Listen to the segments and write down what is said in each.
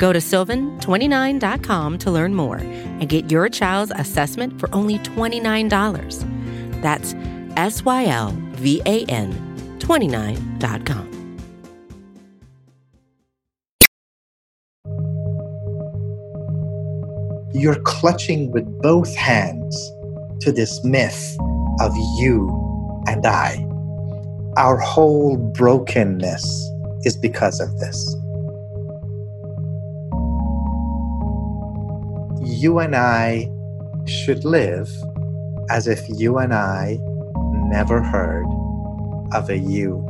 Go to sylvan29.com to learn more and get your child's assessment for only $29. That's S Y L V A N 29.com. You're clutching with both hands to this myth of you and I. Our whole brokenness is because of this. You and I should live as if you and I never heard of a you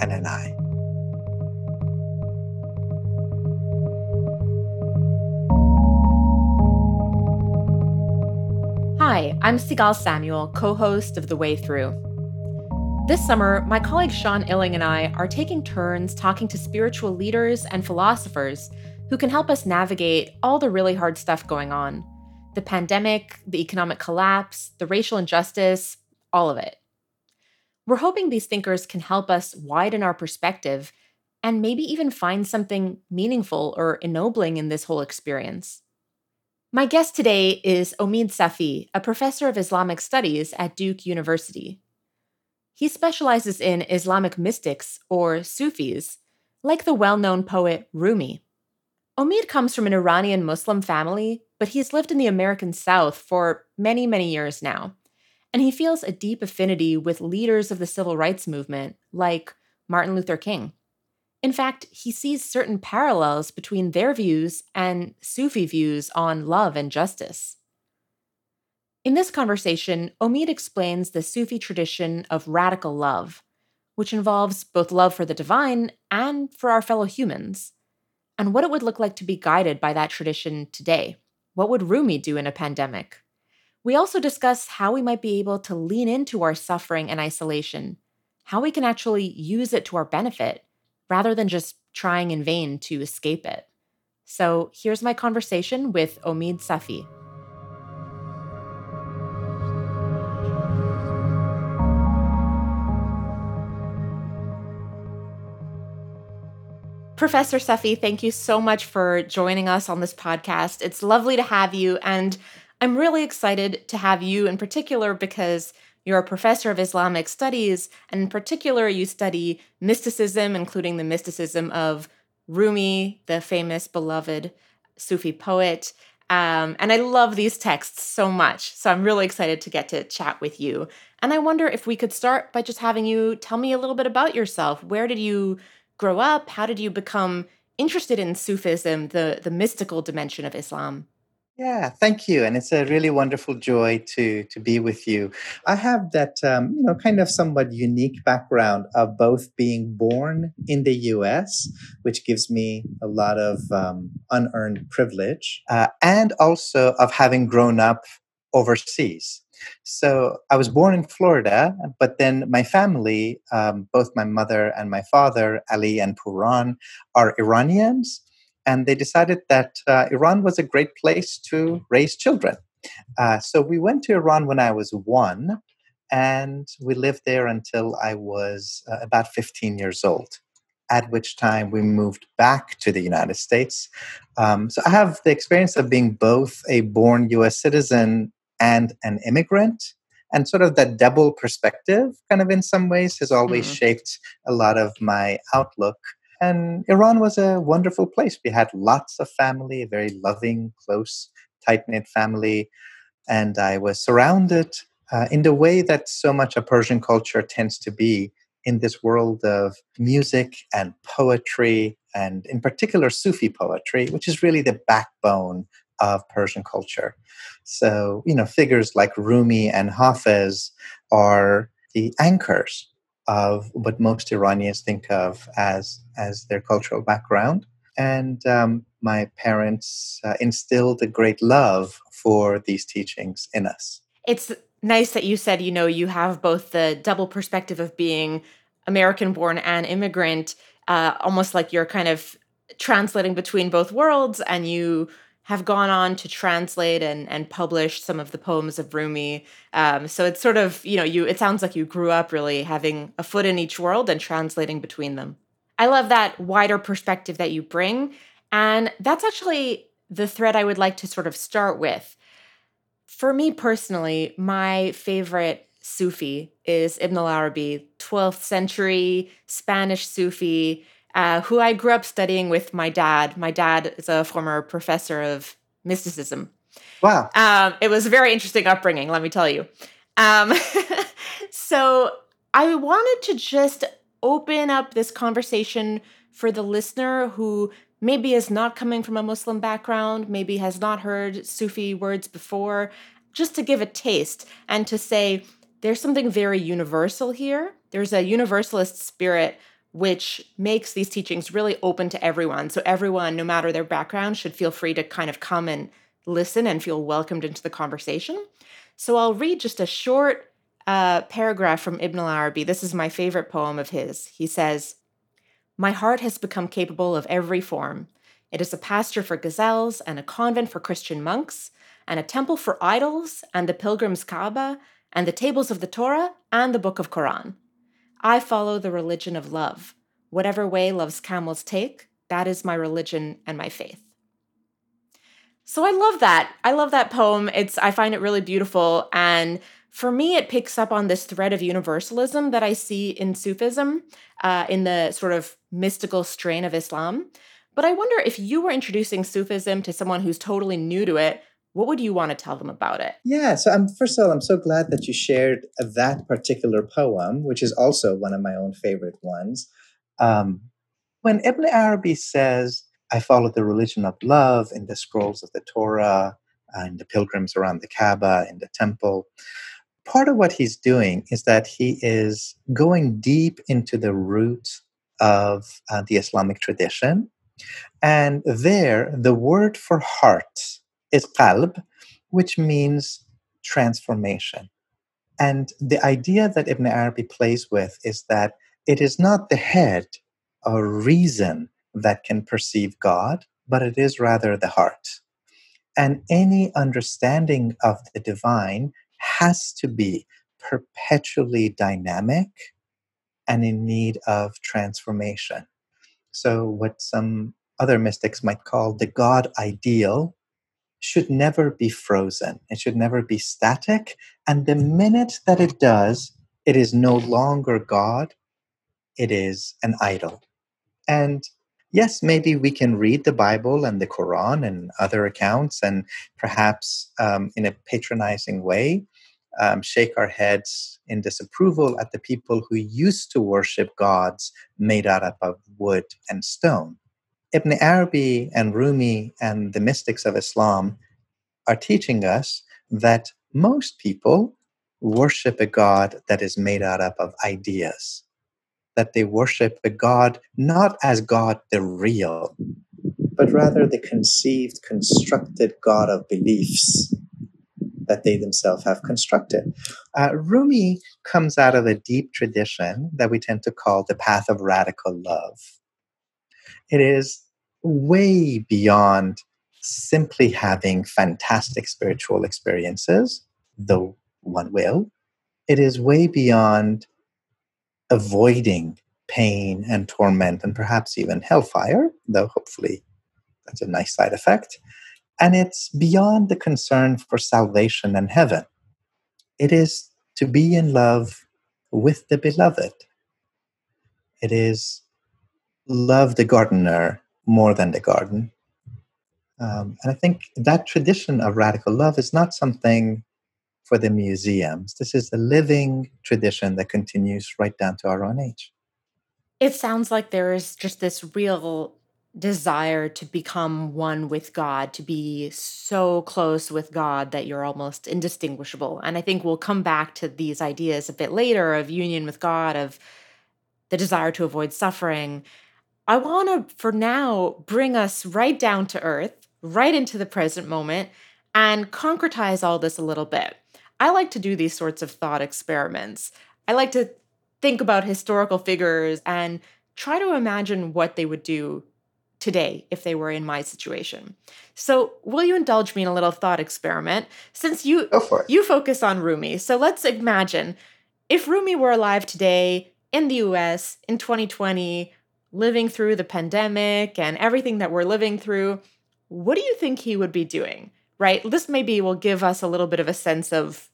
and an I. Hi, I'm Sigal Samuel, co host of The Way Through. This summer, my colleague Sean Illing and I are taking turns talking to spiritual leaders and philosophers who can help us navigate all the really hard stuff going on the pandemic, the economic collapse, the racial injustice, all of it. We're hoping these thinkers can help us widen our perspective and maybe even find something meaningful or ennobling in this whole experience. My guest today is Omid Safi, a professor of Islamic studies at Duke University. He specializes in Islamic mystics, or Sufis, like the well known poet Rumi. Omid comes from an Iranian Muslim family, but he's lived in the American South for many, many years now. And he feels a deep affinity with leaders of the civil rights movement, like Martin Luther King. In fact, he sees certain parallels between their views and Sufi views on love and justice. In this conversation, Omid explains the Sufi tradition of radical love, which involves both love for the divine and for our fellow humans, and what it would look like to be guided by that tradition today. What would Rumi do in a pandemic? We also discuss how we might be able to lean into our suffering and isolation, how we can actually use it to our benefit rather than just trying in vain to escape it. So here's my conversation with Omid Safi. Professor Safi, thank you so much for joining us on this podcast. It's lovely to have you, and I'm really excited to have you in particular because you're a professor of Islamic studies, and in particular, you study mysticism, including the mysticism of Rumi, the famous, beloved Sufi poet. Um, and I love these texts so much. So I'm really excited to get to chat with you. And I wonder if we could start by just having you tell me a little bit about yourself. Where did you grow up? How did you become interested in Sufism, the, the mystical dimension of Islam? Yeah, thank you, and it's a really wonderful joy to to be with you. I have that um, you know kind of somewhat unique background of both being born in the U.S., which gives me a lot of um, unearned privilege, uh, and also of having grown up overseas. So I was born in Florida, but then my family, um, both my mother and my father, Ali and Puran, are Iranians and they decided that uh, Iran was a great place to raise children. Uh, so we went to Iran when I was one, and we lived there until I was uh, about 15 years old. At which time we moved back to the United States. Um, so I have the experience of being both a born US citizen and an immigrant. And sort of that double perspective, kind of in some ways, has always mm-hmm. shaped a lot of my outlook and Iran was a wonderful place. We had lots of family, a very loving, close, tight knit family. And I was surrounded uh, in the way that so much of Persian culture tends to be in this world of music and poetry, and in particular Sufi poetry, which is really the backbone of Persian culture. So, you know, figures like Rumi and Hafez are the anchors of what most Iranians think of as as their cultural background. And um, my parents uh, instilled a great love for these teachings in us. It's nice that you said, you know, you have both the double perspective of being American born and immigrant, uh, almost like you're kind of translating between both worlds and you have gone on to translate and, and publish some of the poems of Rumi. Um, so it's sort of, you know, you it sounds like you grew up really having a foot in each world and translating between them. I love that wider perspective that you bring. And that's actually the thread I would like to sort of start with. For me personally, my favorite Sufi is Ibn al Arabi, 12th century Spanish Sufi uh, who I grew up studying with my dad. My dad is a former professor of mysticism. Wow. Um, it was a very interesting upbringing, let me tell you. Um, so I wanted to just open up this conversation for the listener who maybe is not coming from a Muslim background, maybe has not heard Sufi words before, just to give a taste and to say there's something very universal here. There's a universalist spirit which makes these teachings really open to everyone. So, everyone, no matter their background, should feel free to kind of come and listen and feel welcomed into the conversation. So, I'll read just a short uh, paragraph from Ibn al Arabi. This is my favorite poem of his. He says, My heart has become capable of every form. It is a pasture for gazelles and a convent for Christian monks, and a temple for idols, and the pilgrim's Kaaba, and the tables of the Torah, and the book of Quran. I follow the religion of love. Whatever way love's camels take, that is my religion and my faith. So I love that. I love that poem. It's I find it really beautiful and for me it picks up on this thread of universalism that I see in Sufism, uh, in the sort of mystical strain of Islam. But I wonder if you were introducing Sufism to someone who's totally new to it, what would you want to tell them about it? Yeah, so I'm first of all, I'm so glad that you shared that particular poem, which is also one of my own favorite ones. Um, when Ibn Arabi says, "I follow the religion of love in the scrolls of the Torah, and the pilgrims around the Kaaba, in the temple," part of what he's doing is that he is going deep into the root of uh, the Islamic tradition, and there, the word for heart is qalb, which means transformation. And the idea that Ibn Arabi plays with is that it is not the head or reason that can perceive God, but it is rather the heart. And any understanding of the divine has to be perpetually dynamic and in need of transformation. So, what some other mystics might call the God ideal should never be frozen. It should never be static. And the minute that it does, it is no longer God, it is an idol. And yes, maybe we can read the Bible and the Quran and other accounts and perhaps um, in a patronizing way um, shake our heads in disapproval at the people who used to worship gods made out of wood and stone. Ibn Arabi and Rumi and the mystics of Islam are teaching us that most people worship a God that is made out of ideas, that they worship a God not as God the real, but rather the conceived, constructed God of beliefs that they themselves have constructed. Uh, Rumi comes out of a deep tradition that we tend to call the path of radical love. It is way beyond simply having fantastic spiritual experiences, though one will. It is way beyond avoiding pain and torment and perhaps even hellfire, though hopefully that's a nice side effect. And it's beyond the concern for salvation and heaven. It is to be in love with the beloved. It is love the gardener more than the garden. Um, and I think that tradition of radical love is not something for the museums. This is a living tradition that continues right down to our own age. It sounds like there is just this real desire to become one with God, to be so close with God that you're almost indistinguishable. And I think we'll come back to these ideas a bit later of union with God, of the desire to avoid suffering. I want to, for now, bring us right down to earth, right into the present moment, and concretize all this a little bit. I like to do these sorts of thought experiments. I like to think about historical figures and try to imagine what they would do today if they were in my situation. So, will you indulge me in a little thought experiment? Since you you focus on Rumi, so let's imagine if Rumi were alive today in the US in 2020, living through the pandemic and everything that we're living through, what do you think he would be doing? Right? This maybe will give us a little bit of a sense of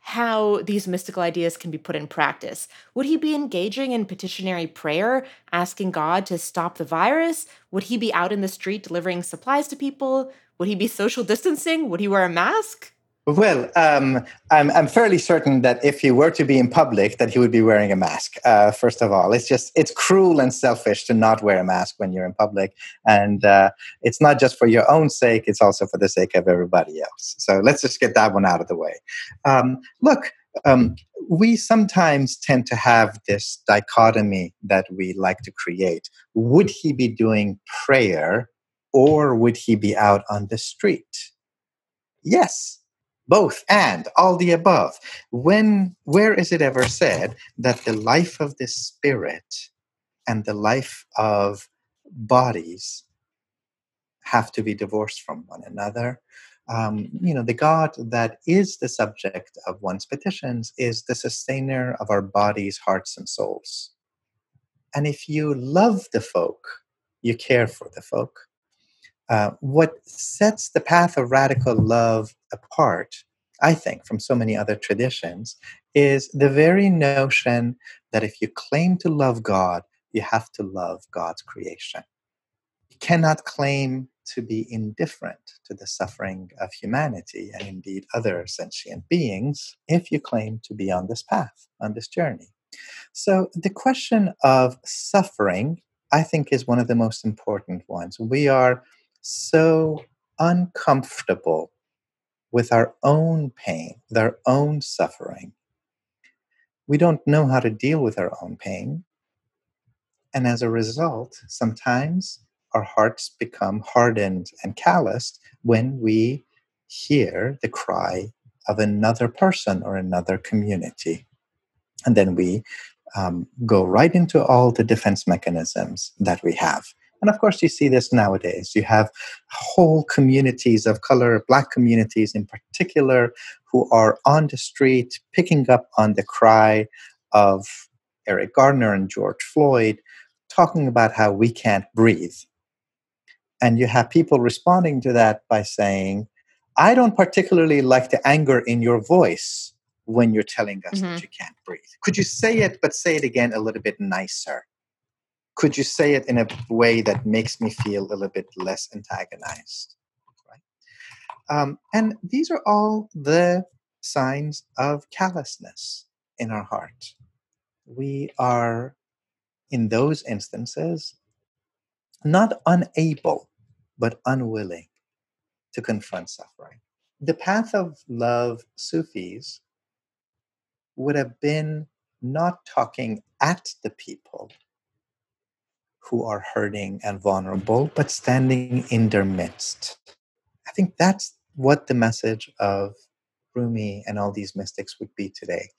how these mystical ideas can be put in practice. Would he be engaging in petitionary prayer, asking God to stop the virus? Would he be out in the street delivering supplies to people? Would he be social distancing? Would he wear a mask? Well, um, I'm, I'm fairly certain that if he were to be in public, that he would be wearing a mask. Uh, first of all, it's just it's cruel and selfish to not wear a mask when you're in public, and uh, it's not just for your own sake; it's also for the sake of everybody else. So let's just get that one out of the way. Um, look, um, we sometimes tend to have this dichotomy that we like to create. Would he be doing prayer, or would he be out on the street? Yes, both and all the above. When where is it ever said that the life of the spirit and the life of bodies have to be divorced from one another? Um, you know the god that is the subject of one's petitions is the sustainer of our bodies hearts and souls. And if you love the folk you care for the folk uh, what sets the path of radical love apart, I think, from so many other traditions, is the very notion that if you claim to love God, you have to love God's creation. You cannot claim to be indifferent to the suffering of humanity and indeed other sentient beings if you claim to be on this path, on this journey. So, the question of suffering, I think, is one of the most important ones. We are so uncomfortable with our own pain, with our own suffering. We don't know how to deal with our own pain. And as a result, sometimes our hearts become hardened and calloused when we hear the cry of another person or another community. And then we um, go right into all the defense mechanisms that we have. And of course, you see this nowadays. You have whole communities of color, black communities in particular, who are on the street picking up on the cry of Eric Garner and George Floyd, talking about how we can't breathe. And you have people responding to that by saying, I don't particularly like the anger in your voice when you're telling us mm-hmm. that you can't breathe. Could you say it, but say it again a little bit nicer? Could you say it in a way that makes me feel a little bit less antagonized right? Um, and these are all the signs of callousness in our heart. We are in those instances not unable but unwilling to confront suffering. The path of love sufis would have been not talking at the people who are hurting and vulnerable, but standing in their midst. I think that's what the message of Rumi and all these mystics would be today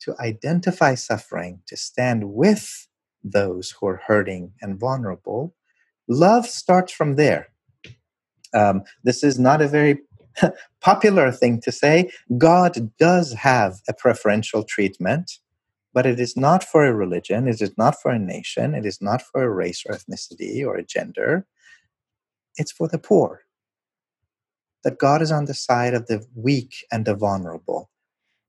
to identify suffering, to stand with those who are hurting and vulnerable. Love starts from there. Um, this is not a very popular thing to say. God does have a preferential treatment but it is not for a religion, it is not for a nation, it is not for a race or ethnicity or a gender. It's for the poor. That God is on the side of the weak and the vulnerable.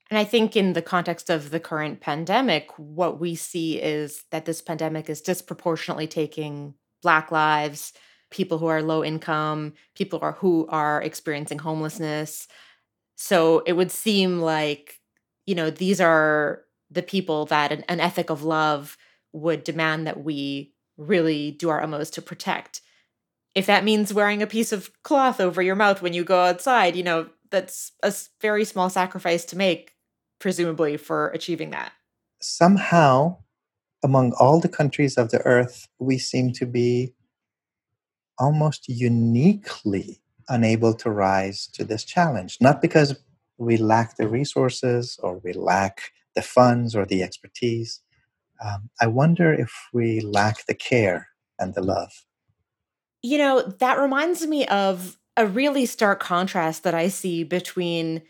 And I think, in the context of the current pandemic, what we see is that this pandemic is disproportionately taking Black lives, people who are low income, people who are, who are experiencing homelessness. So it would seem like, you know, these are the people that an, an ethic of love would demand that we really do our utmost to protect. If that means wearing a piece of cloth over your mouth when you go outside, you know, that's a very small sacrifice to make, presumably, for achieving that. Somehow, among all the countries of the earth, we seem to be almost uniquely unable to rise to this challenge. Not because we lack the resources or we lack the funds or the expertise. Um, I wonder if we lack the care and the love. You know, that reminds me of a really stark contrast that I see between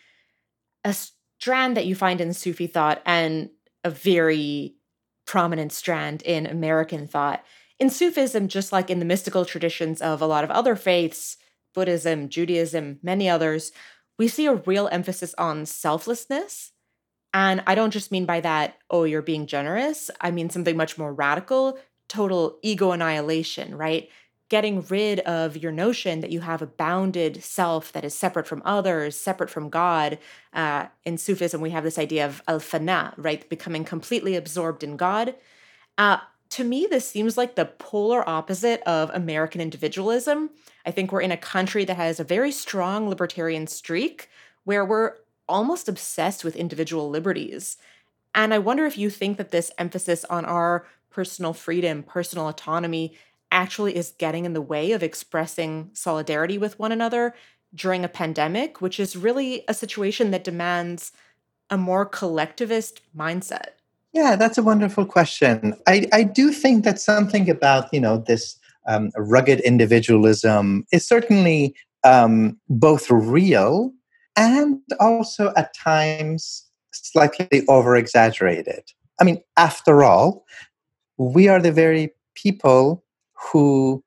a strand that you find in Sufi thought and a very prominent strand in American thought. In Sufism, just like in the mystical traditions of a lot of other faiths, Buddhism, Judaism, many others, we see a real emphasis on selflessness. And I don't just mean by that, oh, you're being generous. I mean something much more radical, total ego annihilation, right? Getting rid of your notion that you have a bounded self that is separate from others, separate from God. Uh, in Sufism, we have this idea of al fana, right? Becoming completely absorbed in God. Uh, to me, this seems like the polar opposite of American individualism. I think we're in a country that has a very strong libertarian streak where we're almost obsessed with individual liberties. And I wonder if you think that this emphasis on our personal freedom, personal autonomy, actually is getting in the way of expressing solidarity with one another during a pandemic, which is really a situation that demands a more collectivist mindset. Yeah, that's a wonderful question. I, I do think that something about, you know, this um, rugged individualism is certainly um, both real and also at times slightly over exaggerated. I mean, after all, we are the very people who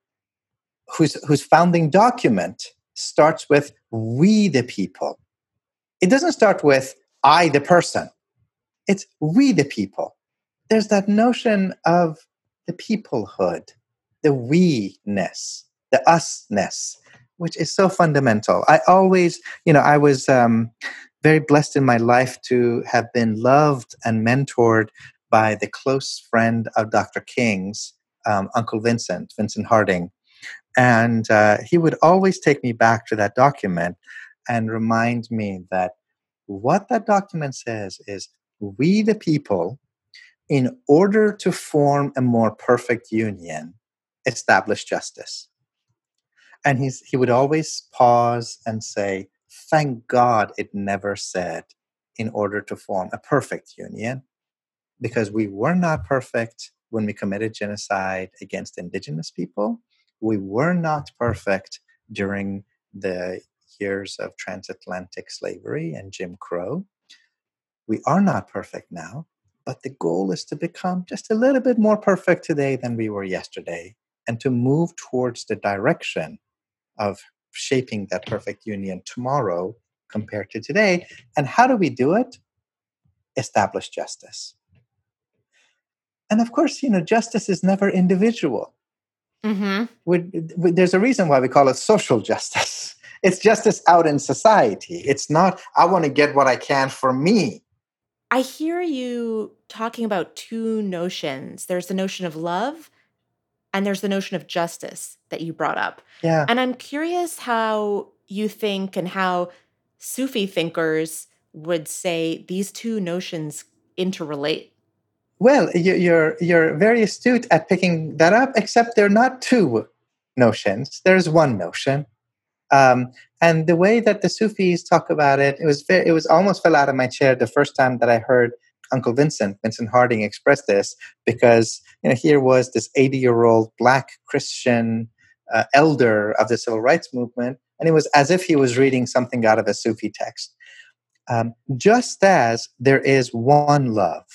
whose whose founding document starts with we the people. It doesn't start with I the person. It's we the people. There's that notion of the peoplehood, the we ness, the us-ness, which is so fundamental. I always, you know, I was um, very blessed in my life to have been loved and mentored by the close friend of Dr. King's, um, Uncle Vincent, Vincent Harding. And uh, he would always take me back to that document and remind me that what that document says is we, the people, in order to form a more perfect union, establish justice. And he's, he would always pause and say, Thank God it never said, in order to form a perfect union, because we were not perfect when we committed genocide against indigenous people. We were not perfect during the years of transatlantic slavery and Jim Crow. We are not perfect now, but the goal is to become just a little bit more perfect today than we were yesterday and to move towards the direction of shaping that perfect union tomorrow compared to today. And how do we do it? Establish justice. And of course, you know, justice is never individual. Mm-hmm. We, we, there's a reason why we call it social justice. It's justice out in society. It's not, I want to get what I can for me. I hear you talking about two notions there's the notion of love, and there's the notion of justice that you brought up. Yeah. And I'm curious how you think and how Sufi thinkers would say these two notions interrelate. Well, you're you're very astute at picking that up. Except they're not two notions. There's one notion, um, and the way that the Sufis talk about it, it was very, it was almost fell out of my chair the first time that I heard Uncle Vincent, Vincent Harding, expressed this because you know here was this 80 year old black Christian uh, elder of the civil rights movement, and it was as if he was reading something out of a Sufi text. Um, just as there is one love,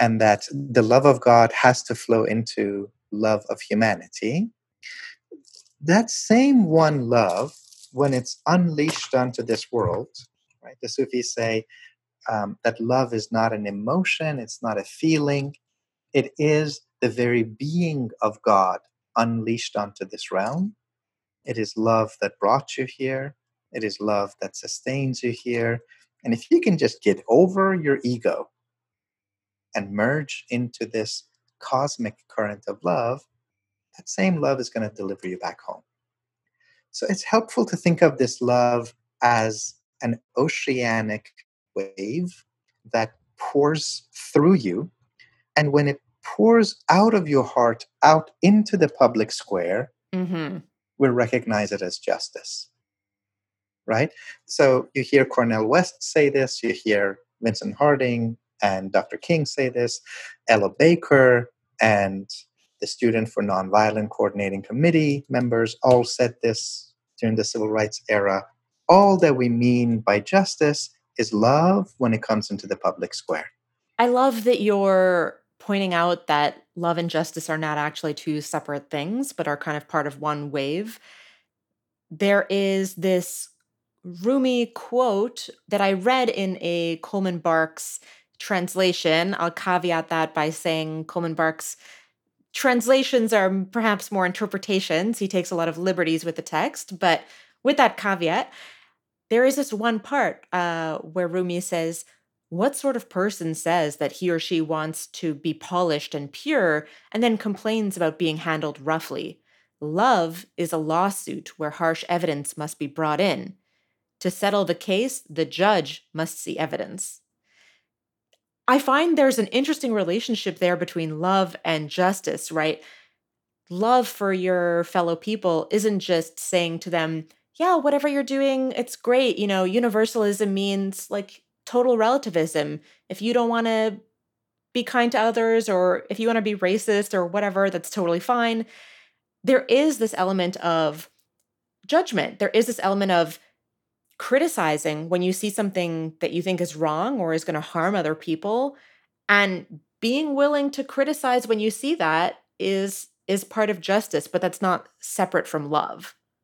and that the love of God has to flow into love of humanity, that same one love when it's unleashed onto this world, right? The Sufis say um, that love is not an emotion, it's not a feeling, it is the very being of God unleashed onto this realm. It is love that brought you here, it is love that sustains you here. And if you can just get over your ego and merge into this cosmic current of love, that same love is going to deliver you back home. So it's helpful to think of this love as an oceanic wave that pours through you. And when it pours out of your heart out into the public square, Mm-hmm. we recognize it as justice. Right? So you hear Cornel West say this, you hear Vincent Harding and Dr. King say this, Ella Baker and the Student for Nonviolent Coordinating Committee members all said this during the civil rights era. All that we mean by justice is love when it comes into the public square. I love that you're pointing out that love and justice are not actually two separate things, but are kind of part of one wave. There is this Rumi quote that I read in a Coleman Barks translation. I'll caveat that by saying Coleman Barks translations are perhaps more interpretations. He takes a lot of liberties with the text, but with that caveat, there is this one part uh, where Rumi says, What sort of person says that he or she wants to be polished and pure and then complains about being handled roughly? Love is a lawsuit where harsh evidence must be brought in. To settle the case, the judge must see evidence. I find there's an interesting relationship there between love and justice, right? Love for your fellow people isn't just saying to them, yeah, whatever you're doing, it's great. You know, universalism means like total relativism. If you don't want to be kind to others or if you want to be racist or whatever, that's totally fine. There is this element of judgment. There is this element of criticizing when you see something that you think is wrong or is going to harm other people and being willing to criticize when you see that is is part of justice but that's not separate from love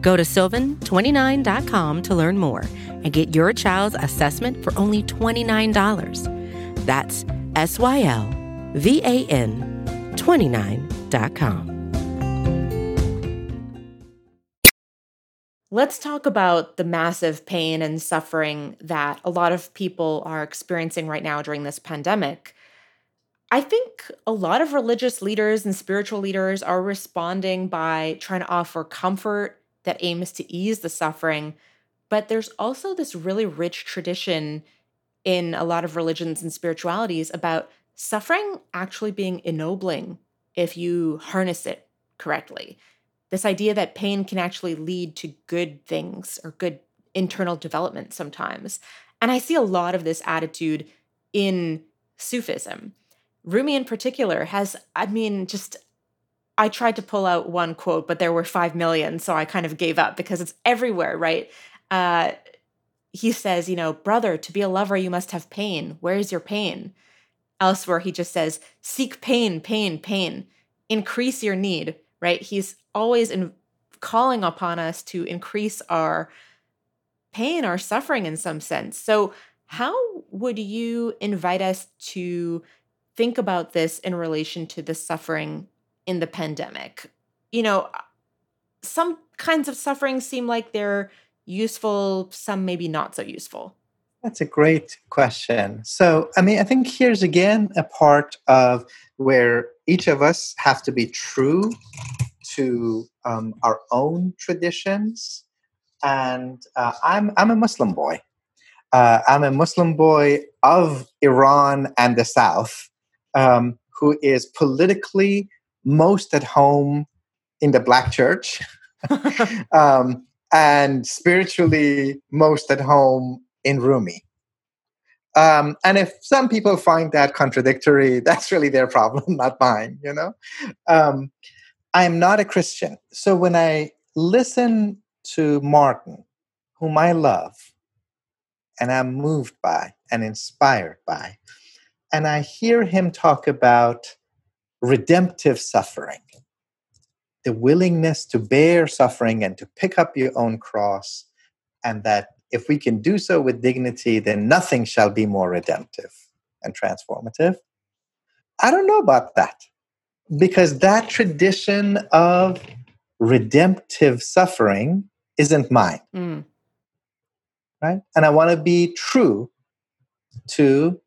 Go to sylvan29.com to learn more and get your child's assessment for only $29. That's S Y L V A N 29.com. Let's talk about the massive pain and suffering that a lot of people are experiencing right now during this pandemic. I think a lot of religious leaders and spiritual leaders are responding by trying to offer comfort that aims to ease the suffering. But there's also this really rich tradition in a lot of religions and spiritualities about suffering actually being ennobling if you harness it correctly this idea that pain can actually lead to good things or good internal development sometimes. And I see a lot of this attitude in Sufism. Rumi, in particular, has, I mean, just, I tried to pull out one quote, but there were 5 million. So I kind of gave up because it's everywhere, right? Uh, he says, you know, brother, to be a lover, you must have pain. Where is your pain? Elsewhere, he just says, seek pain, pain, pain. Increase your need, right? He's always in calling upon us to increase our pain, our suffering in some sense. So, how would you invite us to think about this in relation to the suffering in the pandemic? You know, some kinds of suffering seem like they're useful, some maybe not so useful. That's a great question. So, I mean, I think here's again a part of where each of us have to be true to um, our own traditions. And uh, I'm, I'm a Muslim boy. Uh, I'm a Muslim boy of Iran and the South um, who is politically most at home in the Black church um, and spiritually most at home in Rumi. Um, and if some people find that contradictory, that's really their problem, not mine, you know? Um, I'm not a Christian. So when I listen to Martin, whom I love, and I'm moved by and inspired by, and I hear him talk about redemptive suffering, the willingness to bear suffering and to pick up your own cross, and that if we can do so with dignity, then nothing shall be more redemptive and transformative. I don't know about that because that tradition of redemptive suffering isn't mine. Mm. Right? And I want to be true to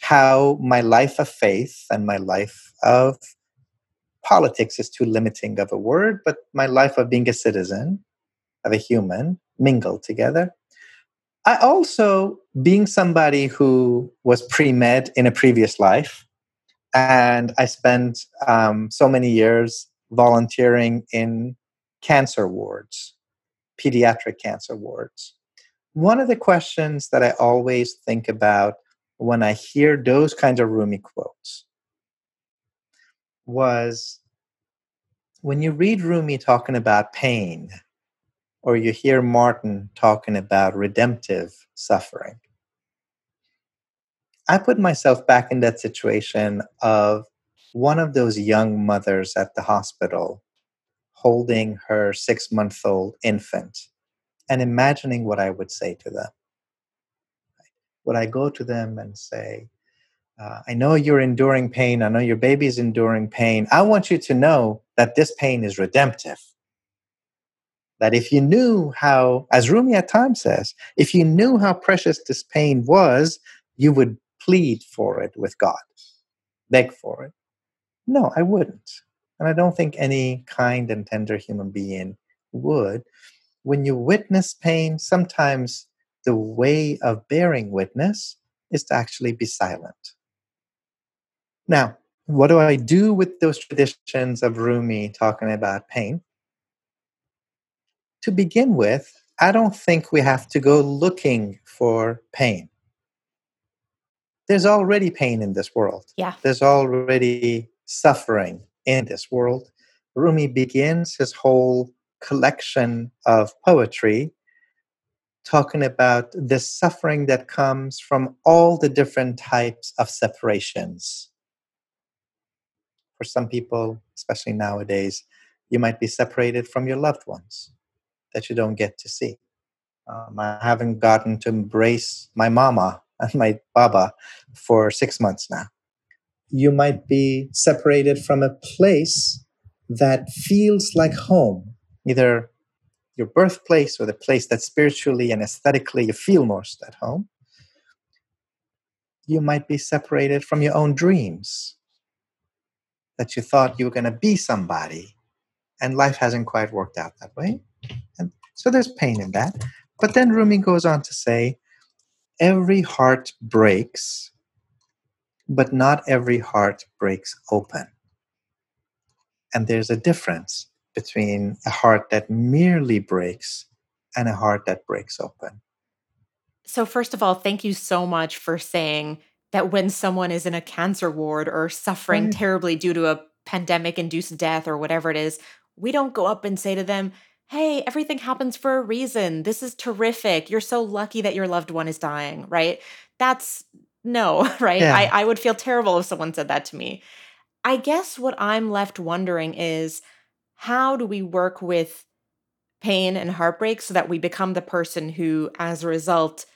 how my life of faith and my life of politics is too limiting of a word, but my life of being a citizen, of a human, mingle together. I also, being somebody who was pre med in a previous life, and I spent um, so many years volunteering in cancer wards, pediatric cancer wards. One of the questions that I always think about when I hear those kinds of Rumi quotes was when you read Rumi talking about pain, or you hear Martin talking about redemptive suffering, I put myself back in that situation of one of those young mothers at the hospital holding her six month old infant and imagining what I would say to them. Would I go to them and say, uh, I know you're enduring pain. I know your baby's enduring pain. I want you to know that this pain is redemptive. That if you knew how, as Rumi at times says, if you knew how precious this pain was, you would plead for it with God, beg for it. No, I wouldn't. And I don't think any kind and tender human being would. When you witness pain, sometimes the way of bearing witness is to actually be silent. Now, what do I do with those traditions of Rumi talking about pain? To begin with, I don't think we have to go looking for pain. There's already pain in this world. Yeah. There's already suffering in this world. Rumi begins his whole collection of poetry talking about the suffering that comes from all the different types of separations. For some people, especially nowadays, you might be separated from your loved ones that you don't get to see. Um, I haven't gotten to embrace my mama and my baba for six months now you might be separated from a place that feels like home, either your birthplace or the place that spiritually and aesthetically you feel most at home. You might be separated from your own dreams that you thought you were going to be somebody, and life hasn't quite worked out that way. And so there's pain in that. But then Rumi goes on to say, every heart breaks but not every heart breaks open. And there's a difference between a heart that merely breaks and a heart that breaks open. So, first of all, thank you so much for saying that when someone is in a cancer ward or suffering right. terribly due to a pandemic induced death or whatever it is, we don't go up and say to them, Hey, everything happens for a reason. This is terrific. You're so lucky that your loved one is dying, right? That's no, right? Yeah. I, I would feel terrible if someone said that to me. I guess what I'm left wondering is how do we work with pain and heartbreak so that we become the person who, as a result,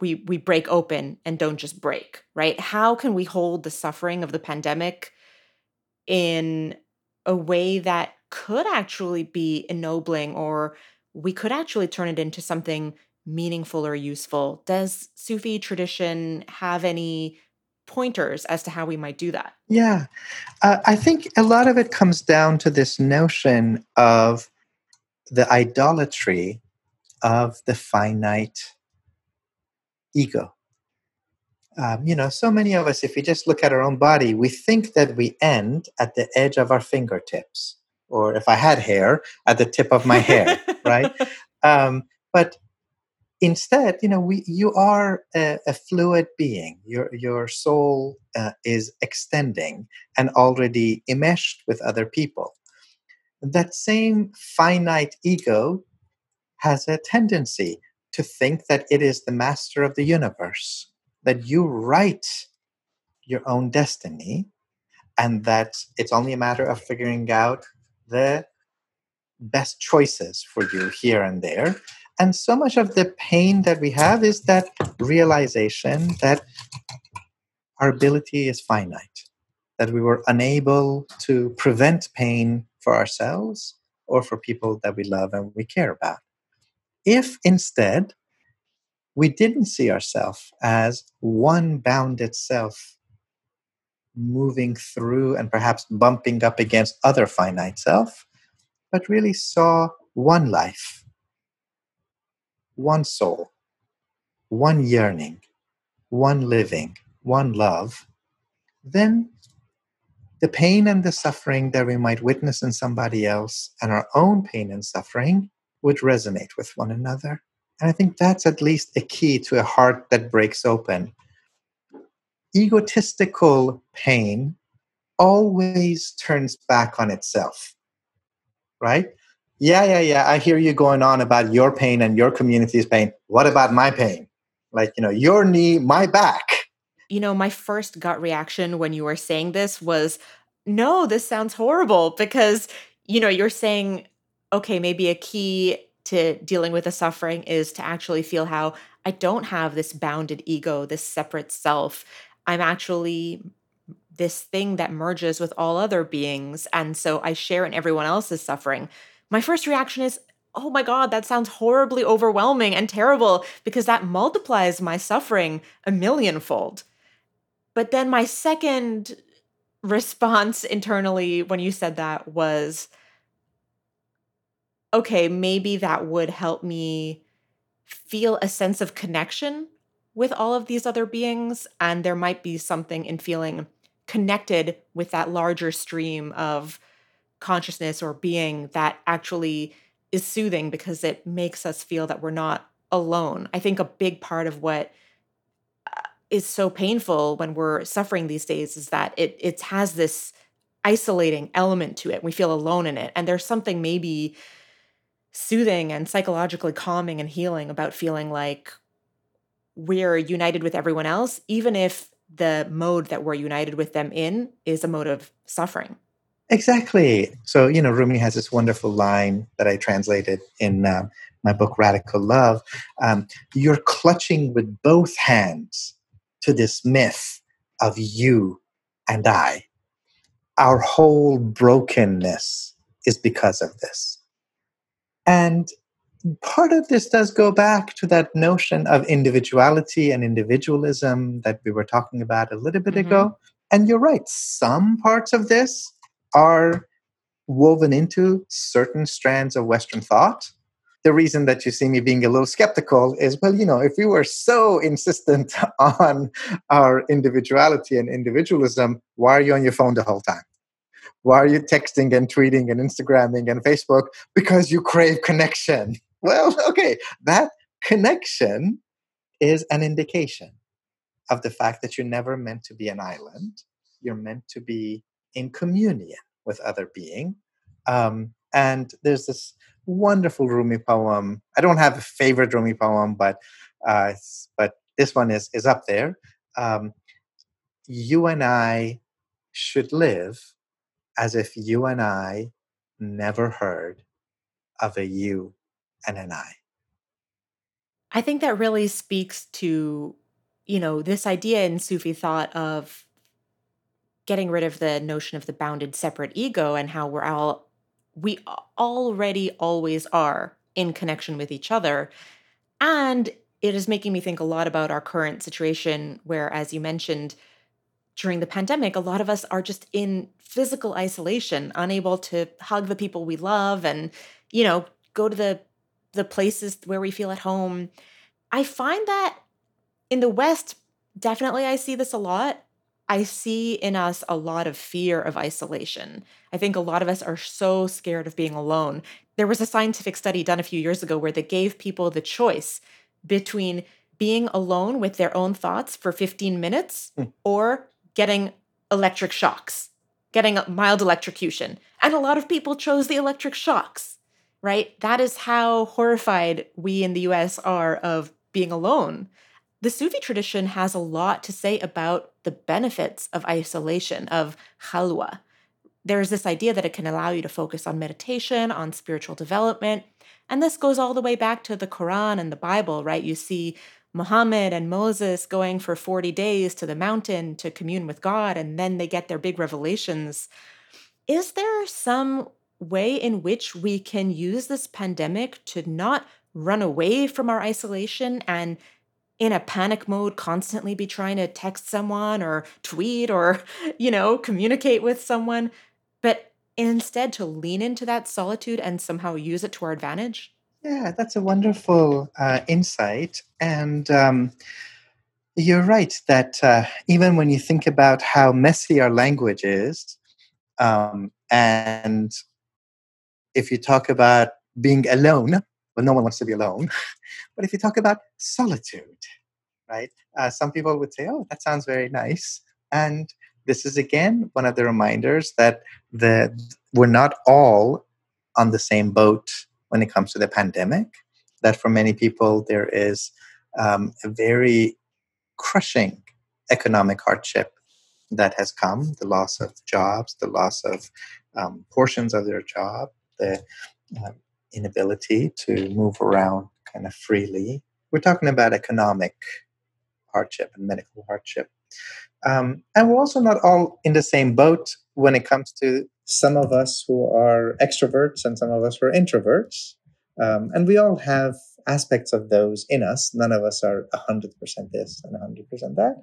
we we break open and don't just break, right? How can we hold the suffering of the pandemic in a way that could actually be ennobling or we could actually turn it into something meaningful or useful. Does Sufi tradition have any pointers as to how we might do that? Yeah. Uh, I think a lot of it comes down to this notion of the idolatry of the finite ego. Um, you know, so many of us, if we just look at our own body, we think that we end at the edge of our fingertips, or if I had hair, at the tip of my hair, right? Um, but instead, you know, we you are a, a fluid being. Your your soul uh, is extending and already enmeshed with other people. That same finite ego has a tendency to think that it is the master of the universe, that you write your own destiny, and that it's only a matter of figuring out the best choices for you here and there. And so much of the pain that we have is that realization that our ability is finite, that we were unable to prevent pain for ourselves or for people that we love and we care about. If instead we didn't see ourselves as one bounded self moving through and perhaps bumping up against other finite self, but really saw one life, one soul, one yearning, one living, one love, then the pain and the suffering that we might witness in somebody else and our own pain and suffering would resonate with one another. And I think that's at least a key to a heart that breaks open. Egotistical pain always turns back on itself, right? Yeah, yeah, yeah. I hear you going on about your pain and your community's pain. What about my pain? Like, you know, your knee, my back. You know, my first gut reaction when you were saying this was, no, this sounds horrible because, you know, you're saying, okay, maybe a key to dealing with the suffering is to actually feel how I don't have this bounded ego, this separate self. I'm actually this thing that merges with all other beings. And so I share in everyone else's suffering. My first reaction is, oh my God, that sounds horribly overwhelming and terrible because that multiplies my suffering a millionfold. But then my second response internally when you said that was, okay, maybe that would help me feel a sense of connection with all of these other beings. And there might be something in feeling connected with that larger stream of consciousness or being that actually is soothing because it makes us feel that we're not alone. I think a big part of what uh, so painful when we're suffering these days is that it it has this isolating element to it. We feel alone in it. And there's something maybe soothing and psychologically calming and healing about feeling like we're united with everyone else, even if the mode that we're united with them in is a mode of suffering. Exactly. So, you know, Rumi has this wonderful line that I translated in uh, my book, Radical Love. Um, You're clutching with both hands to this myth of you and I. Our whole brokenness is because of this. And part of this does go back to that notion of individuality and individualism that we were talking about a little bit mm-hmm. ago. And you're right, some parts of this are woven into certain strands of Western thought. The reason that you see me being a little skeptical is well, you know, if we were so insistent on our individuality and individualism, why are you on your phone the whole time? Why are you texting and tweeting and Instagramming and Facebook? Because you crave connection. Well, okay, that connection is an indication of the fact that you're never meant to be an island. You're meant to be in communion with other being. Um, and there's this wonderful Rumi poem. I don't have a favorite Rumi poem, but uh, but this one is is up there. Um, you and I should live as if you and I never heard of a you and an I. I think that really speaks to, you know, this idea in Sufi thought of getting rid of the notion of the bounded separate ego and how we're all we already always are in connection with each other. And it is making me think a lot about our current situation where as you mentioned during the pandemic a lot of us are just in physical isolation, unable to hug the people we love and you know, go to the the places where we feel at home. I find that in the West, definitely I see this a lot. I see in us a lot of fear of isolation. I think a lot of us are so scared of being alone. There was a scientific study done a few years ago where they gave people the choice between being alone with their own thoughts for 15 minutes mm. or getting electric shocks, getting mild electrocution. And a lot of people chose the electric shocks, right? That is how horrified we in the US are of being alone. The Sufi tradition has a lot to say about the benefits of isolation, of khalwa. There's this idea that it can allow you to focus on meditation, on spiritual development. And this goes all the way back to the Quran and the Bible, right? You see Muhammad and Moses going for 40 days to the mountain to commune with God, and then they get their big revelations. Is there some way in which we can use this pandemic to not run away from our isolation and in a panic mode constantly be trying to text someone or tweet or you know communicate with someone but instead to lean into that solitude and somehow use it to our advantage yeah, that's a wonderful uh, insight. And um, you're right that uh, even when you think about how messy our language is, um, and if you talk about being alone, well, no one wants to be alone. but if you talk about solitude, right? Uh, some people would say, oh, that sounds very nice. And this is again one of the reminders that the, we're not all on the same boat when it comes to the pandemic. That for many people, there is um, a very crushing economic hardship that has come the loss of jobs, the loss of um, portions of their job, the uh, inability to move around kind of freely. We're talking about economic hardship and medical hardship. Um, and we're also not all in the same boat when it comes to some of us who are extroverts and some of us who are introverts. Um, and we all have aspects of those in us. None of us are 100% this and 100% that.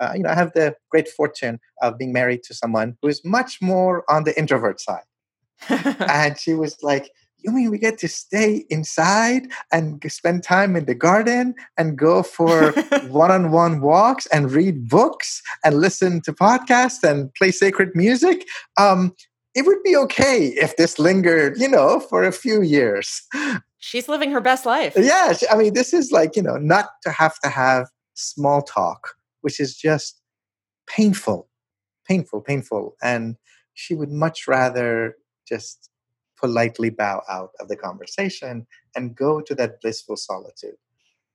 Uh, you know, I have the great fortune of being married to someone who is much more on the introvert side. and she was like, you mean we get to stay inside and spend time in the garden and go for one-on-one walks and read books and listen to podcasts and play sacred music? Um, it would be okay if this lingered you know for a few years. She's living her best life. Yeah i mean this is like you know not to have to have small talk which is just painful painful painful. And she would much rather just politely bow out of the conversation and go to that blissful solitude.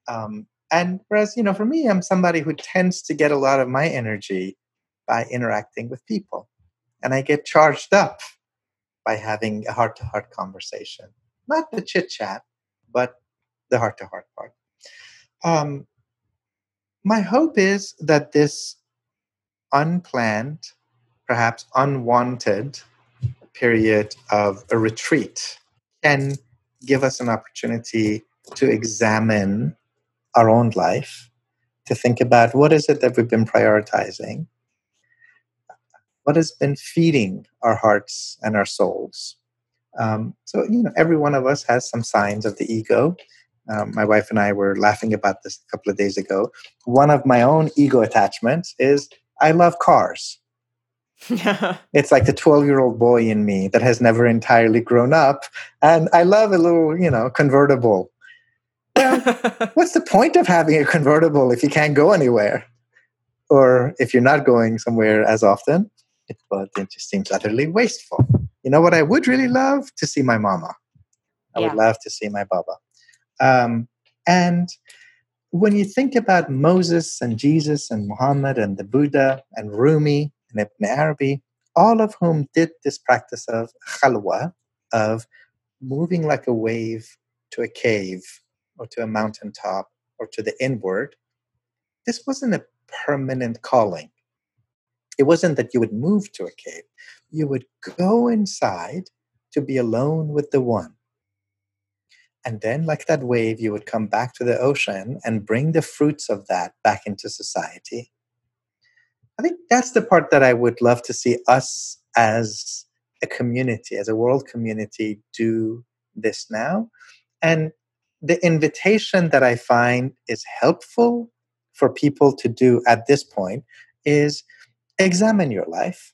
Um, and whereas, you know, for me, I'm somebody who tends to get a lot of my energy by interacting with people. And I get charged up by having a heart to heart conversation. Not the chit chat, but the heart to heart part. Um, my hope is that this unplanned, perhaps unwanted period of a retreat can give us an opportunity to examine our own life, to think about what is it that we've been prioritizing, what has been feeding our hearts and our souls. Um, so, you know, every one of us has some signs of the ego. Um, my wife and I were laughing about this a couple of days ago. One of my own ego attachments is I love cars. it's like the 12 year old boy in me that has never entirely grown up. And I love a little, you know, convertible. Well, what's the point of having a convertible if you can't go anywhere? Or if you're not going somewhere as often? It, well, it just seems utterly wasteful. You know what I would really love? To see my mama. I yeah. would love to see my baba. Um, and when you think about Moses and Jesus and Muhammad and the Buddha and Rumi and Ibn Arabi, all of whom did this practice of khalwa, of moving like a wave to a cave or to a mountaintop or to the inward. This wasn't a permanent calling. It wasn't that you would move to a cave, you would go inside to be alone with the one. And then, like that wave, you would come back to the ocean and bring the fruits of that back into society I think that's the part that I would love to see us as a community, as a world community, do this now. And the invitation that I find is helpful for people to do at this point is examine your life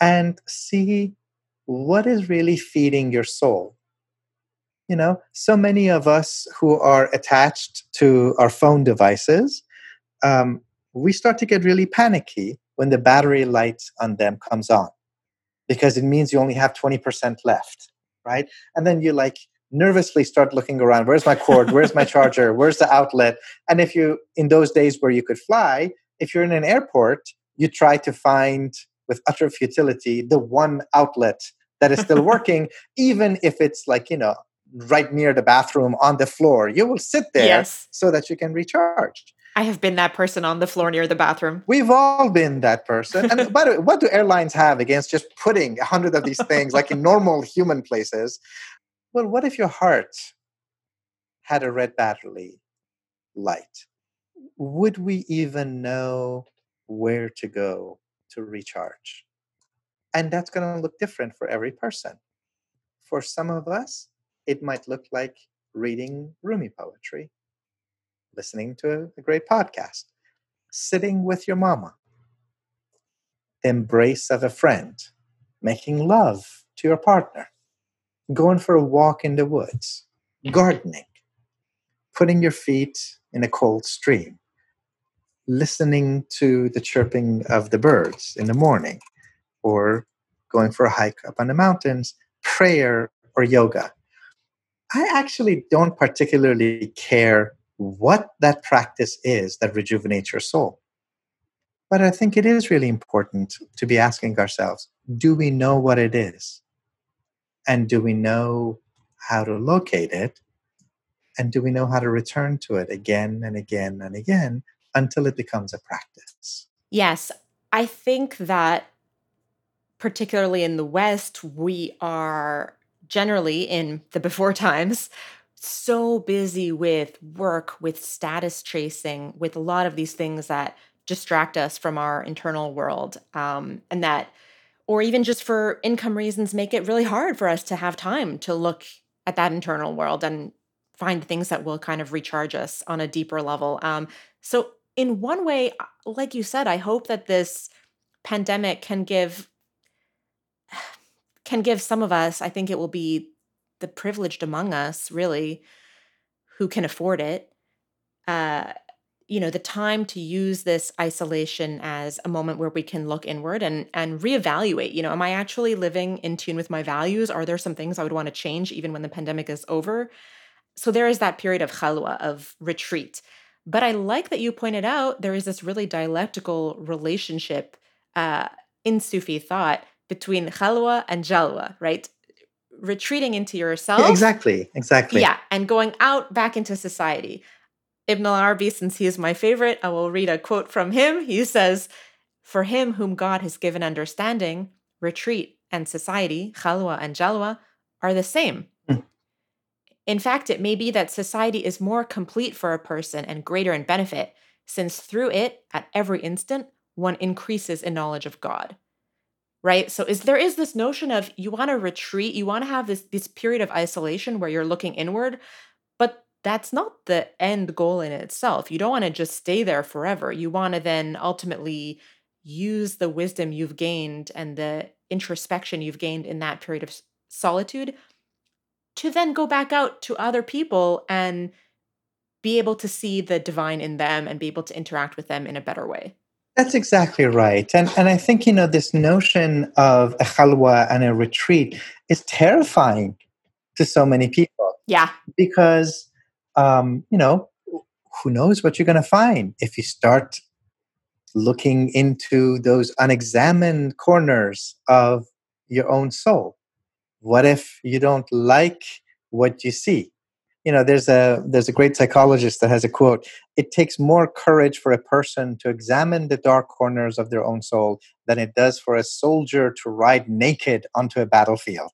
and see what is really feeding your soul. you know, so many of us who are attached to our phone devices, um, we start to get really panicky when the battery light on them comes on because it means you only have 20% left, right? And then you like nervously start looking around where's my cord? Where's my charger? Where's the outlet? And if you in those days where you could fly if you're in an airport you try to find with utter futility the one outlet that is still working even if it's like you know right near the bathroom on the floor. You will sit there yes. so that you can recharge I have been that person on the floor near the bathroom. We've all been that person. And by the way, what do airlines have against just putting a hundred of these things like in normal human places? Well, what if your heart had a red battery light? Would we even know where to go to recharge? And that's going to look different for every person. For some of us, it might look like reading Rumi poetry listening to a great podcast, sitting with your mama, embrace of a friend, making love to your partner, going for a walk in the woods, gardening, putting your feet in a cold stream, listening to the chirping of the birds in the morning, or going for a hike up on the mountains, prayer, or yoga. I actually don't particularly care what that practice is that rejuvenates your soul. But I think it is really important to be asking ourselves do we know what it is? And do we know how to locate it? And do we know how to return to it again and again and again until it becomes a practice? Yes. I think that particularly in the West, we are generally in the before times so busy with work, with status chasing, with a lot of these things that distract us from our internal world. Um, and that, or even just for income reasons, make it really hard for us to have time to look at that internal world and find things that will kind of recharge us on a deeper level. Um, so, in one way, uh, like you said, I hope that this pandemic can give can give some of us i think it will be the privileged among us, really, who can afford it, uh, you know, the time to use this isolation as a moment where we can look inward and and reevaluate. You know, am I actually living in tune with my values? Are there some things I would want to change even when the pandemic is over? So there is that period of khalwa of retreat. But I like that you pointed out there is this really dialectical relationship uh, in Sufi thought between khalwa and jalwa, right? Retreating into yourself. Yeah, exactly, exactly. Yeah, and going out back into society. Ibn al Arabi, since he is my favorite, I will read a quote from him. He says, For him whom God has given understanding, retreat and society, khalwa and jalwa, are the same. Mm. In fact, it may be that society is more complete for a person and greater in benefit, since through it, at every instant, one increases in knowledge of God right? So is there is this notion of you want to retreat you want to have this this period of isolation where you're looking inward but that's not the end goal in itself. You don't want to just stay there forever. You want to then ultimately use the wisdom you've gained and the introspection you've gained in that period of solitude to then go back out to other people and be able to see the divine in them and be able to interact with them in a better way that's exactly right. And, and I think, you know, this notion of a khalwa and a retreat is terrifying to so many people. Yeah. Because, um, you know, who knows what you're going to find if you start looking into those unexamined corners of your own soul. What if you don't like what you see? You know there's a there's a great psychologist that has a quote it takes more courage for a person to examine the dark corners of their own soul than it does for a soldier to ride naked onto a battlefield.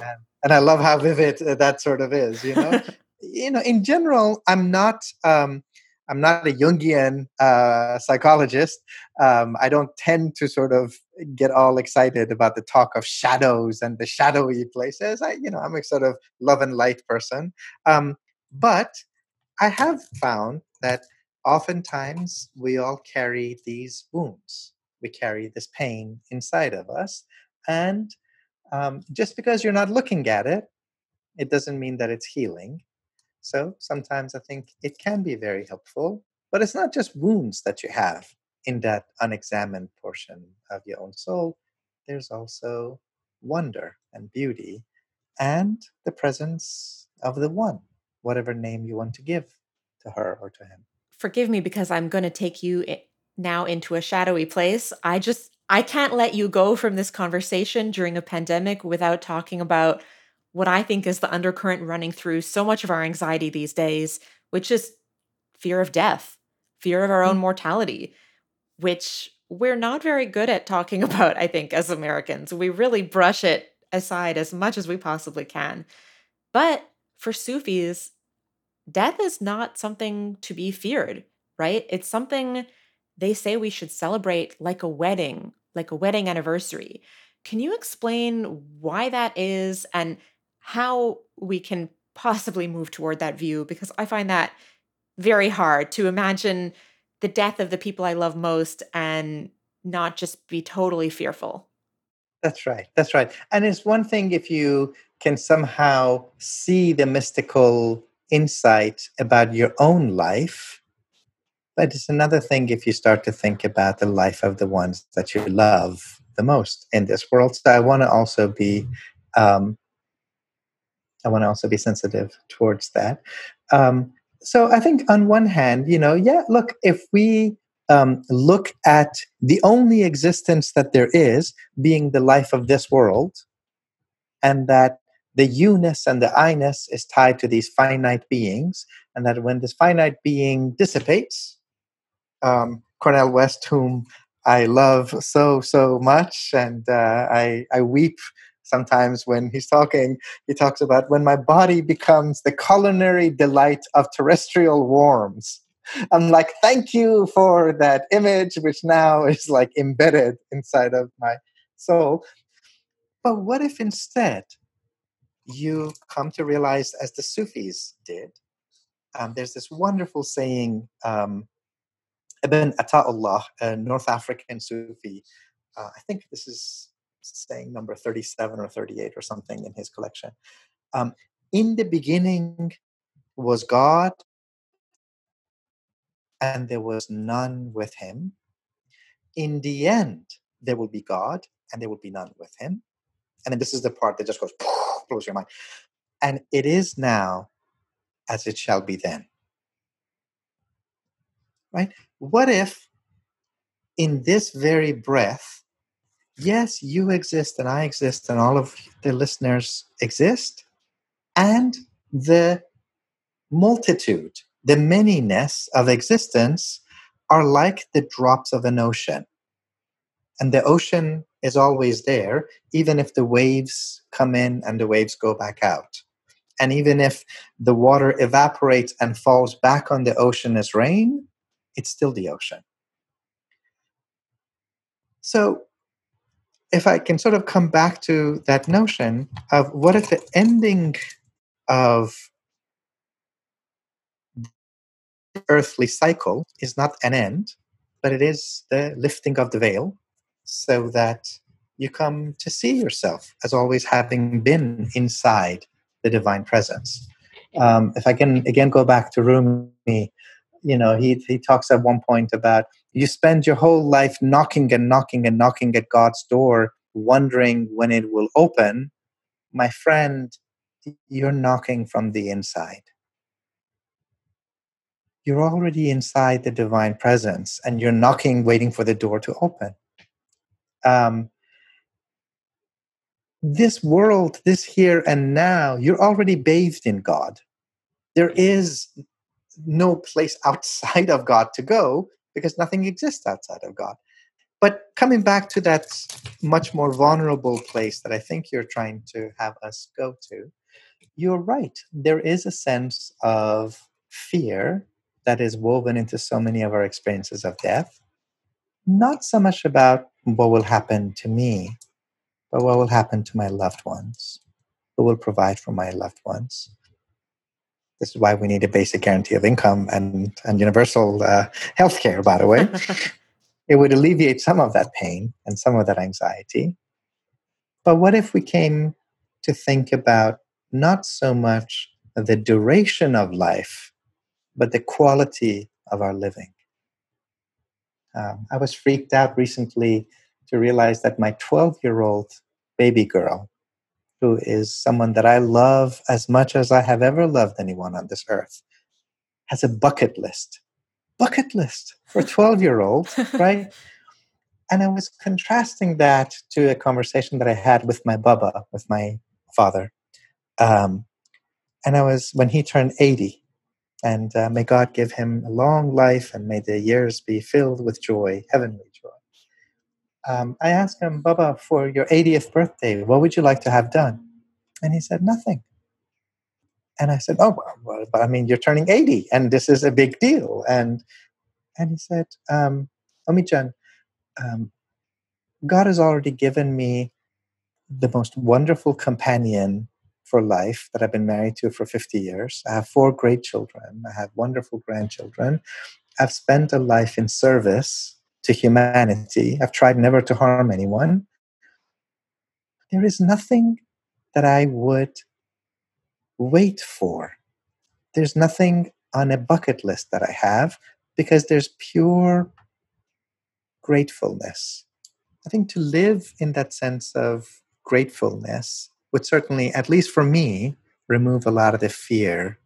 And, and, i love how vivid that sort of is you know? You know in general i'm not um, I'm not a Jungian uh, psychologist. Um, I don't tend to sort of get all excited about the talk of shadows and the shadowy places. I, you know, I'm a sort of love and light person. Um, but I have found that oftentimes we all carry these wounds. We carry this pain inside of us, and um, just because you're not looking at it it doesn't mean that it's healing. So sometimes I think it can be very helpful, but it's not just wounds that you have in that unexamined portion of your own soul. There's also wonder and beauty and the presence of the one, whatever name you want to give to her or to him. Forgive me because I'm going to take you now into a shadowy place. I just I can't let you go from this conversation during a pandemic without talking about what I think is the undercurrent running through so much of our anxiety these days, which is fear of death, fear of our own mm. mortality, which we're not very good at talking about, I think, as Americans. We really brush it aside as much as we possibly can. But for Sufis, death is not something to be feared, right? It's something they say we should celebrate like a wedding, like a wedding anniversary. Can you explain why that is and how we can possibly move toward that view? Because I find that very hard to imagine the death of the people I love most and not just be totally fearful. That's right. That's right. And it's one thing if you can somehow see the mystical insight about your own life but it's another thing if you start to think about the life of the ones that you love the most in this world. So I want to also be, um, I want to also be sensitive towards that. Um, so I think on one hand, you know, yeah, look, if we um, look at the only existence that there is being the life of this world, and that the you-ness and the I-ness is tied to these finite beings, and that when this finite being dissipates, um, Cornel West, whom I love so so much, and uh, I I weep sometimes when he's talking. He talks about when my body becomes the culinary delight of terrestrial worms. I'm like, thank you for that image, which now is like embedded inside of my soul. But what if instead you come to realize, as the Sufis did, um, there's this wonderful saying um, Ibn Ata'ullah, a North African Sufi. Uh, I think this is saying number 37 or 38 or something in his collection. Um, in the beginning was God, and there was none with him. In the end, there will be God, and there will be none with him. And then this is the part that just goes, blows your mind. And it is now as it shall be then right? What if in this very breath, yes, you exist and I exist and all of the listeners exist, and the multitude, the manyness of existence are like the drops of an ocean. And the ocean is always there, even if the waves come in and the waves go back out. And even if the water evaporates and falls back on the ocean as rain, it's still the ocean. So, if I can sort of come back to that notion of what if the ending of earthly cycle is not an end, but it is the lifting of the veil so that you come to see yourself as always having been inside the divine presence. Um, if I can again go back to Rumi, you know he he talks at one point about you spend your whole life knocking and knocking and knocking at God's door wondering when it will open. My friend you're knocking from the inside. You're already inside the divine presence and you're knocking waiting for the door to open. Um, this world this here and now you're already bathed in god. There is no place outside of God to go because nothing exists outside of God. But coming back to that much more vulnerable place that I think you're trying to have us go to, you're right. There is a sense of fear that is woven into so many of our experiences of death. Not so much about what will happen to me, but what will happen to my loved ones, who will provide for my loved ones, this is why we need a basic guarantee of income and, and universal uh, health care, by the way. it would alleviate some of that pain and some of that anxiety. But what if we came to think about not so much the duration of life, but the quality of our living. Um, I was freaked out recently to realize that my 12 year old baby girl, who is someone that I love as much as I have ever loved anyone on this earth, has a bucket list. Bucket list for 12 year old, right? And I was contrasting that to a conversation that I had with my Baba, with my father. Um, and I was, when he turned 80, and uh, may God give him a long life and may the years be filled with joy, heavenly. Um, I asked him, Baba, for your 80th birthday, what would you like to have done? And he said, nothing. And I said, oh, well, but I mean, you're turning 80 and this is a big deal. And, and he said, um, Omid jan, um, God has already given me the most wonderful companion for life that I've been married to for 50 years. I have four great children. I have wonderful grandchildren. I've spent a life in service to humanity. I've tried never to harm anyone. There is nothing that I would wait for. There's nothing on a bucket list that I have because there's pure gratefulness. I think to live in that sense of gratefulness would certainly, at least for me, remove a lot of the fear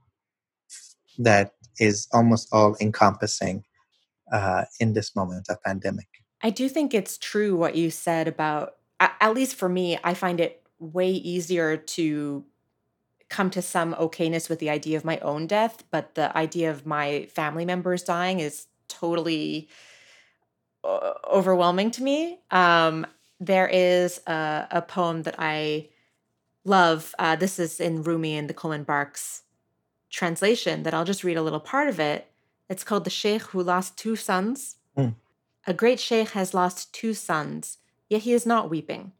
that is almost all encompassing uh, in this moment of pandemic. I do think it's true what you said about, at least for me, I find it way easier to come to some okayness with the idea of my own death, but the idea of my family members dying is totally overwhelming to me. Um, there is a, a, poem that I love. Uh, this is in Rumi and the Coleman Barks translation that I'll just read a little part of it. It's called The Sheikh Who Lost Two Sons. Mm. A great sheikh has lost two sons, yet he is not weeping.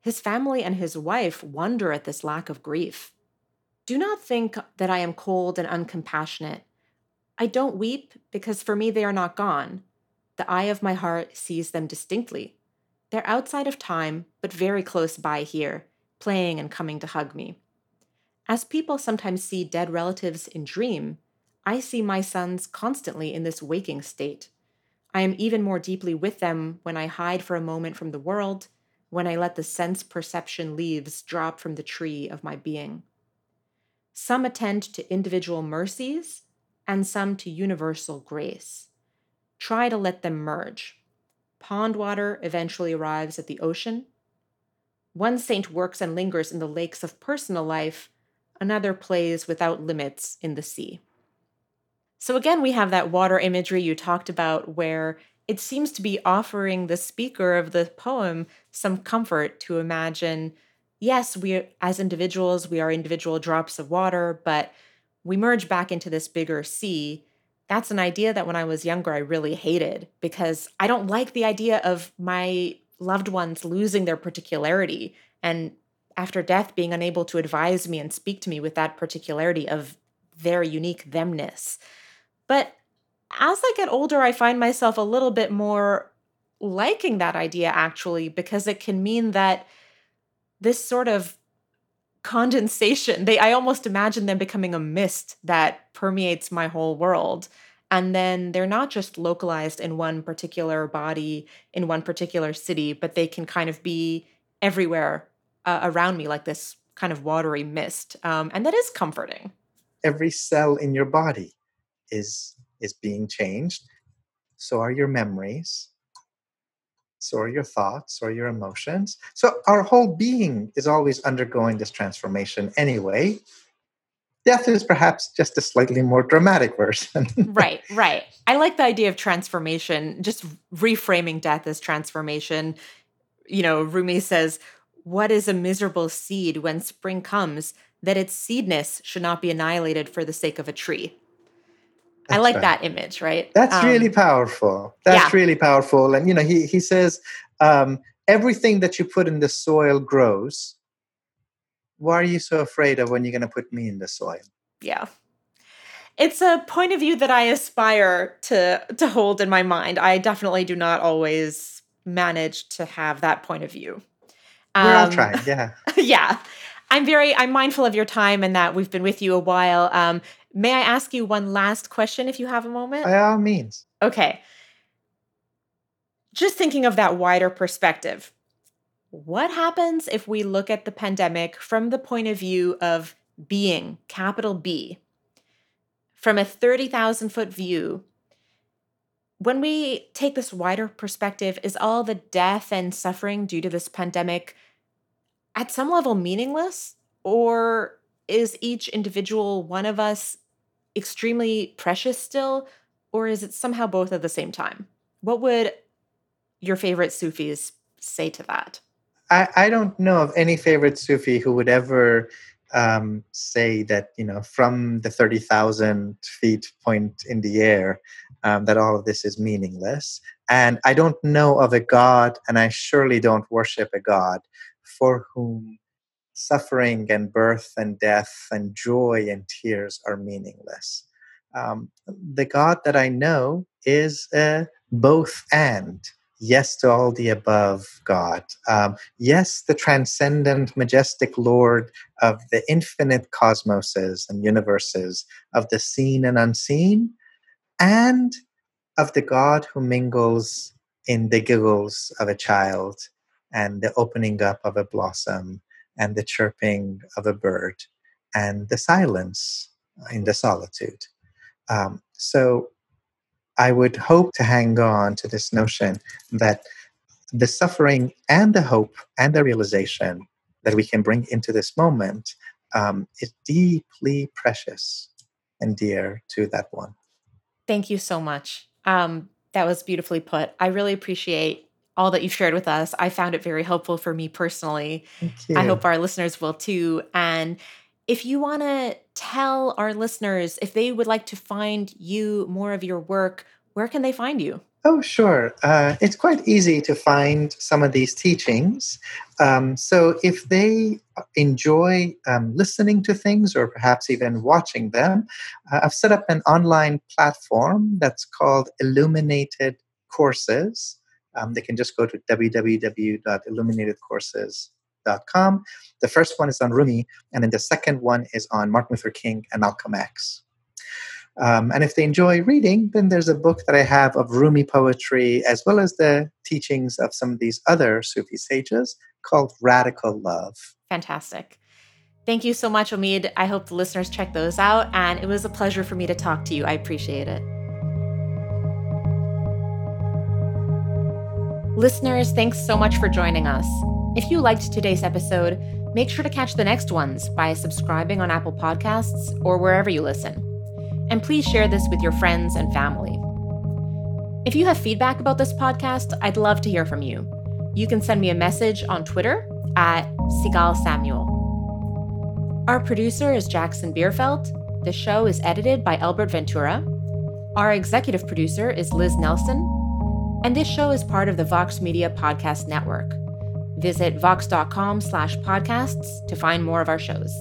His family and his wife wonder at this lack of grief. Do not think that I am cold and uncompassionate. I don't weep because for me they are not gone. The eye of my heart sees them distinctly. They're outside of time, but very close by here, playing and coming to hug me. As people sometimes see dead relatives in dream, I see my sons constantly in this waking state. I am even more deeply with them when I hide for a moment from the world, when I let the sense perception leaves drop from the tree of my being. Some attend to individual mercies, and some to universal grace try to let them merge. Pond water eventually arrives at the ocean. One saint works and lingers in the lakes of personal life, another plays without limits in the sea. So, again, we have that water imagery you talked about where it seems to be offering the speaker of the poem some comfort to imagine yes, we as individuals, we are individual drops of water, but we merge back into this bigger sea that's an idea that when I was younger, I really hated because I don't like the idea of my loved ones losing their particularity and after death being unable to advise me and speak to me with that particularity of their unique themness. But as I get older, I find myself a little bit more liking that idea actually because it can mean that this sort of condensation. They I almost imagine them becoming a mist that permeates my whole world. And then they're not just localized in one particular body, in one particular city, but they can kind of be everywhere uh, around me, like this kind of watery mist. Um, and that is comforting. Every cell in your body is is being changed. So are your memories so are your thoughts or your emotions. So our whole being is always undergoing this transformation anyway. Death is perhaps just a slightly more dramatic version. right, right. I like the idea of transformation, just reframing death as transformation. You know, Rumi says, What is a miserable seed when spring comes, that its seedness should not be annihilated for the sake of a tree? I like that image, right? That's um, really powerful. That's yeah. really powerful. And you know, he he says um, everything that you put in the soil grows. Why are you so afraid of when you're going to put me in the soil? Yeah. It's a point of view that I aspire to to hold in my mind. I definitely do not always manage to have that point of view. Um, We're all um, trying, yeah. yeah. I'm very I'm mindful of your time and that we've been with you a while. Um, may I ask you one last question if you have a moment? By all means. Okay. Just thinking of that wider perspective. What happens if we look at the pandemic from the point of view of being, capital B, from a 30,000 foot view? When we take this wider perspective, is all the death and suffering due to this pandemic at some level meaningless? Or is each individual one of us extremely precious still? Or is it somehow both at the same time? What would your favorite Sufis say to that? I, I don't know of any favorite Sufi who would ever um, say that, you know, from the 30,000 feet point in the air, um, that all of this is meaningless. And I don't know of a God, and I surely don't worship a God for whom suffering and birth and death and joy and tears are meaningless. Um, the God that I know is a both and. Yes to all the above, God. Um, yes, the transcendent, majestic Lord of the infinite cosmoses and universes, of the seen and unseen, and of the God who mingles in the giggles of a child and the opening up of a blossom and the chirping of a bird and the silence in the solitude. Um, so I would hope to hang on to this notion that the suffering and the hope and the realization that we can bring into this moment um, is deeply precious and dear to that one. Thank you so much. Um, that was beautifully put. I really appreciate all that you've shared with us. I found it very helpful for me personally. I hope our listeners will too. And if you want to tell our listeners if they would like to find you more of your work, where can they find you? Oh, sure. Uh, it's quite easy to find some of these teachings. Um, so, if they enjoy um, listening to things or perhaps even watching them, uh, I've set up an online platform that's called Illuminated Courses. Um, they can just go to www.illuminatedcourses.com. The first one is on Rumi, and then the second one is on Martin Luther King and Malcolm X. Um, and if they enjoy reading, then there's a book that I have of Rumi poetry as well as the teachings of some of these other Sufi sages called Radical Love. Fantastic. Thank you so much, Omid. I hope the listeners check those out. And it was a pleasure for me to talk to you. I appreciate it. Listeners, thanks so much for joining us. If you liked today's episode, make sure to catch the next ones by subscribing on Apple Podcasts or wherever you listen and please share this with your friends and family. If you have feedback about this podcast, I'd love to hear from you. You can send me a message on Twitter at Sigal Samuel. Our producer is Jackson Bierfeldt. The show is edited by Albert Ventura. Our executive producer is Liz Nelson. And this show is part of the Vox Media Podcast Network. Visit vox.com slash podcasts to find more of our shows.